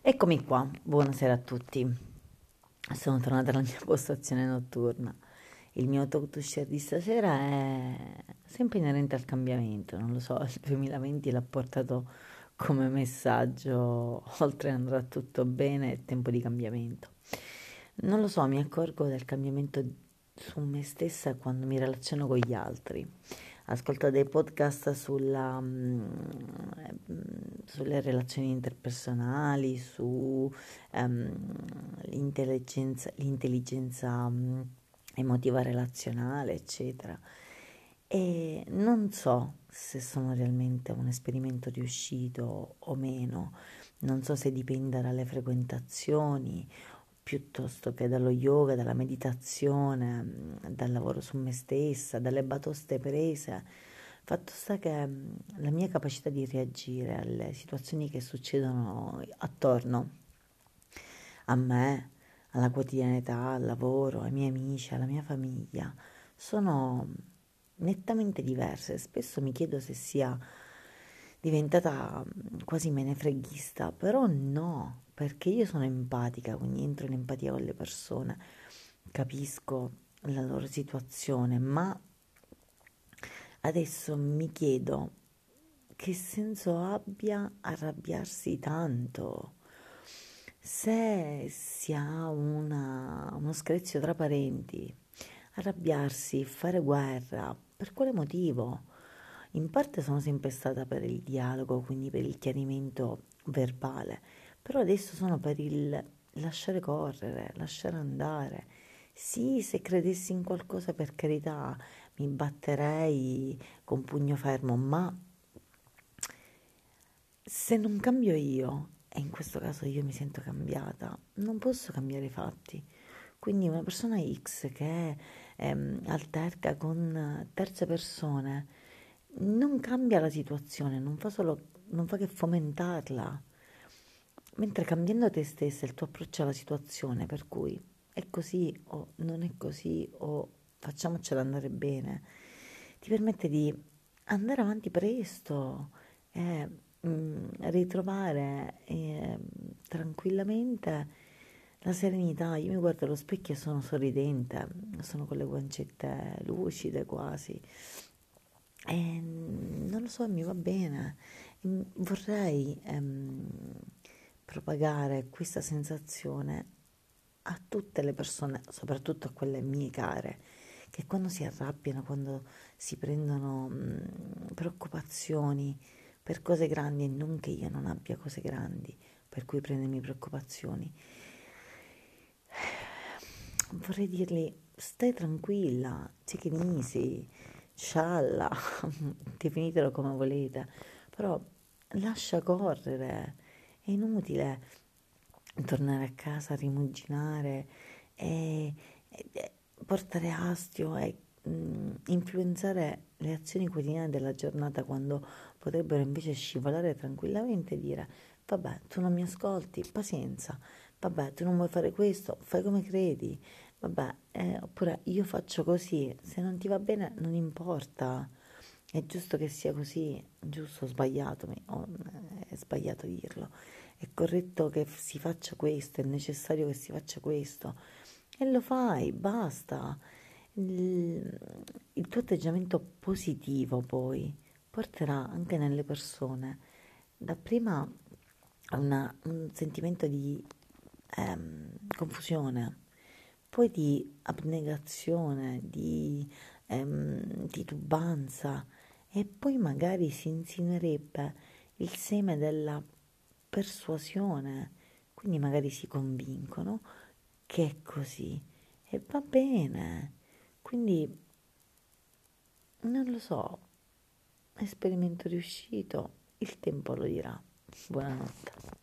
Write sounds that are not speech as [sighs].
Eccomi qua, buonasera a tutti. Sono tornata alla mia [laughs] postazione notturna. Il mio talk to share di stasera è sempre inerente al cambiamento, non lo so, [laughs] il 2020 l'ha portato come messaggio, [laughs] oltre andrà tutto bene, è tempo di cambiamento. Non lo so, mi accorgo del cambiamento su me stessa quando mi relaziono con gli altri ascolta dei podcast sulla, mm, sulle relazioni interpersonali, sull'intelligenza ehm, um, um, emotiva relazionale, eccetera. E non so se sono realmente un esperimento riuscito o meno, non so se dipenda dalle frequentazioni piuttosto che dallo yoga, dalla meditazione, dal lavoro su me stessa, dalle batoste prese. Fatto sta che la mia capacità di reagire alle situazioni che succedono attorno a me, alla quotidianità, al lavoro, ai miei amici, alla mia famiglia, sono nettamente diverse. Spesso mi chiedo se sia diventata quasi menefreghista, però no, perché io sono empatica, quindi entro in empatia con le persone, capisco la loro situazione, ma adesso mi chiedo che senso abbia arrabbiarsi tanto. Se si ha una, uno screzio tra parenti, arrabbiarsi, fare guerra, per quale motivo? In parte sono sempre stata per il dialogo, quindi per il chiarimento verbale, però adesso sono per il lasciare correre, lasciare andare. Sì, se credessi in qualcosa per carità mi batterei con pugno fermo, ma se non cambio io, e in questo caso io mi sento cambiata, non posso cambiare i fatti. Quindi una persona X che ehm, alterca con terze persone non cambia la situazione, non fa, solo, non fa che fomentarla. Mentre cambiando te stessa, il tuo approccio alla situazione, per cui è così o non è così o facciamocela andare bene, ti permette di andare avanti presto e mh, mm, ritrovare eh, tranquillamente la serenità. Io mi guardo allo specchio e sono sorridente, sono con le guancette lucide quasi. E non lo so, mi va bene. Vorrei ehm, propagare questa sensazione a tutte le persone, soprattutto a quelle mie care, che quando si arrabbiano, quando si prendono mh, preoccupazioni per cose grandi e non che io non abbia cose grandi per cui prendermi preoccupazioni, [sighs] vorrei dirgli stai tranquilla, take it easy, scialla, [laughs] definitelo come volete, però lascia correre è inutile tornare a casa, rimuginare e, e portare astio e mh, mm, influenzare le azioni quotidiane della giornata quando potrebbero invece scivolare tranquillamente e dire vabbè tu non mi ascolti, pazienza, vabbè tu non vuoi fare questo, fai come credi, vabbè eh, oppure io faccio così, se non ti va bene non importa, è giusto che sia così, giusto o sbagliato, è sbagliato dirlo. È corretto che si faccia questo, è necessario che si faccia questo. E lo fai, basta. Il, il tuo atteggiamento positivo poi porterà anche nelle persone. Dapprima a un sentimento di ehm, confusione, poi di abnegazione, di ehm, titubanza e poi magari si insinuerebbe il seme della persuasione, quindi magari si convincono che è così e va bene. Quindi non lo so, esperimento riuscito, il tempo lo dirà. Buonanotte.